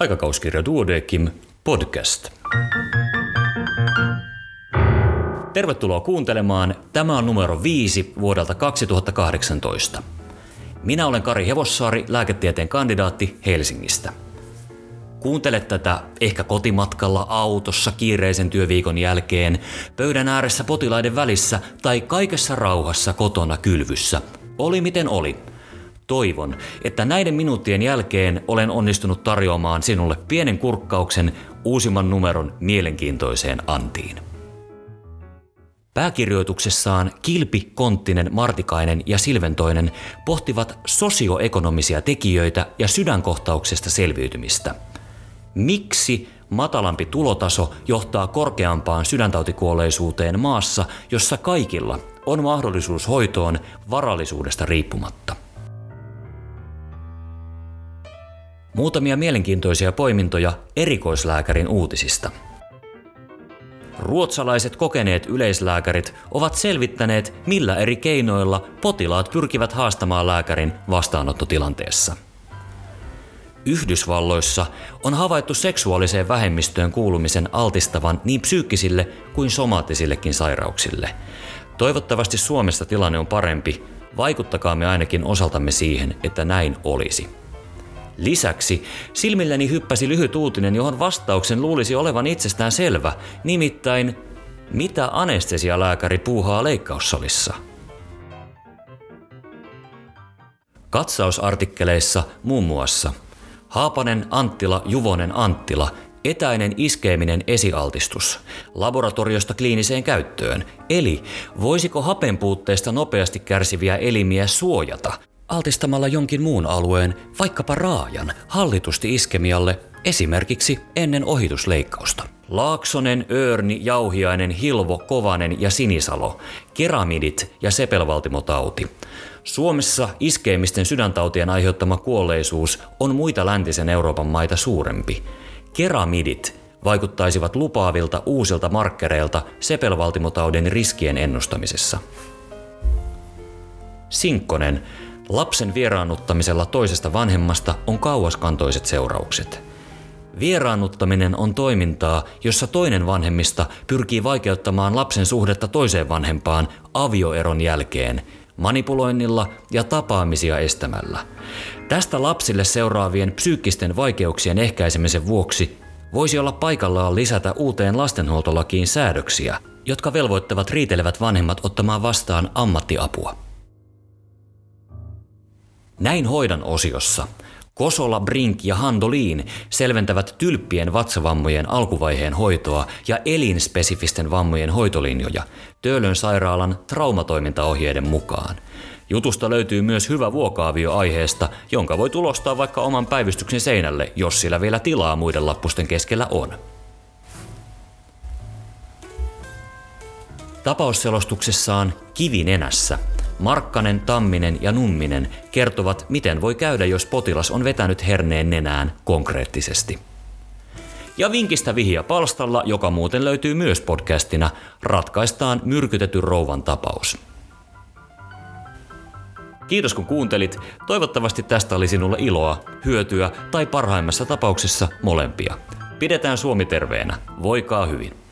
Aikakauskirja Duodekim podcast. Tervetuloa kuuntelemaan. Tämä on numero 5 vuodelta 2018. Minä olen Kari Hevossaari, lääketieteen kandidaatti Helsingistä. Kuuntele tätä ehkä kotimatkalla, autossa, kiireisen työviikon jälkeen, pöydän ääressä potilaiden välissä tai kaikessa rauhassa kotona kylvyssä. Oli miten oli – Toivon, että näiden minuuttien jälkeen olen onnistunut tarjoamaan sinulle pienen kurkkauksen uusimman numeron mielenkiintoiseen antiin. Pääkirjoituksessaan Kilpi, Konttinen, Martikainen ja Silventoinen pohtivat sosioekonomisia tekijöitä ja sydänkohtauksesta selviytymistä. Miksi matalampi tulotaso johtaa korkeampaan sydäntautikuolleisuuteen maassa, jossa kaikilla on mahdollisuus hoitoon varallisuudesta riippumatta? Muutamia mielenkiintoisia poimintoja erikoislääkärin uutisista. Ruotsalaiset kokeneet yleislääkärit ovat selvittäneet, millä eri keinoilla potilaat pyrkivät haastamaan lääkärin vastaanottotilanteessa. Yhdysvalloissa on havaittu seksuaaliseen vähemmistöön kuulumisen altistavan niin psyykkisille kuin somaattisillekin sairauksille. Toivottavasti Suomessa tilanne on parempi, vaikuttakaamme ainakin osaltamme siihen, että näin olisi. Lisäksi silmilläni hyppäsi lyhyt uutinen, johon vastauksen luulisi olevan itsestään selvä, nimittäin mitä anestesialääkäri puuhaa leikkaussalissa? Katsausartikkeleissa muun muassa. Haapanen Anttila Juvonen Anttila. Etäinen iskeminen esialtistus, laboratoriosta kliiniseen käyttöön, eli voisiko hapenpuutteesta nopeasti kärsiviä elimiä suojata altistamalla jonkin muun alueen, vaikkapa raajan, hallitusti iskemialle, esimerkiksi ennen ohitusleikkausta. Laaksonen, Öörni, Jauhiainen, Hilvo, Kovanen ja Sinisalo, keramidit ja sepelvaltimotauti. Suomessa iskeemisten sydäntautien aiheuttama kuolleisuus on muita läntisen Euroopan maita suurempi. Keramidit vaikuttaisivat lupaavilta uusilta markkereilta sepelvaltimotaudin riskien ennustamisessa. Sinkkonen Lapsen vieraannuttamisella toisesta vanhemmasta on kauaskantoiset seuraukset. Vieraannuttaminen on toimintaa, jossa toinen vanhemmista pyrkii vaikeuttamaan lapsen suhdetta toiseen vanhempaan avioeron jälkeen, manipuloinnilla ja tapaamisia estämällä. Tästä lapsille seuraavien psyykkisten vaikeuksien ehkäisemisen vuoksi voisi olla paikallaan lisätä uuteen lastenhuoltolakiin säädöksiä, jotka velvoittavat riitelevät vanhemmat ottamaan vastaan ammattiapua. Näin hoidan osiossa. Kosola, Brink ja Handoliin selventävät tylppien vatsavammojen alkuvaiheen hoitoa ja elinspesifisten vammojen hoitolinjoja Töölön sairaalan traumatoimintaohjeiden mukaan. Jutusta löytyy myös hyvä vuokaavio aiheesta, jonka voi tulostaa vaikka oman päivystyksen seinälle, jos sillä vielä tilaa muiden lappusten keskellä on. Tapausselostuksessaan Kivinenässä Markkanen, Tamminen ja Numminen kertovat, miten voi käydä, jos potilas on vetänyt herneen nenään konkreettisesti. Ja vinkistä vihiä palstalla, joka muuten löytyy myös podcastina, ratkaistaan myrkytetyn rouvan tapaus. Kiitos kun kuuntelit. Toivottavasti tästä oli sinulle iloa, hyötyä tai parhaimmassa tapauksessa molempia. Pidetään Suomi terveenä. Voikaa hyvin.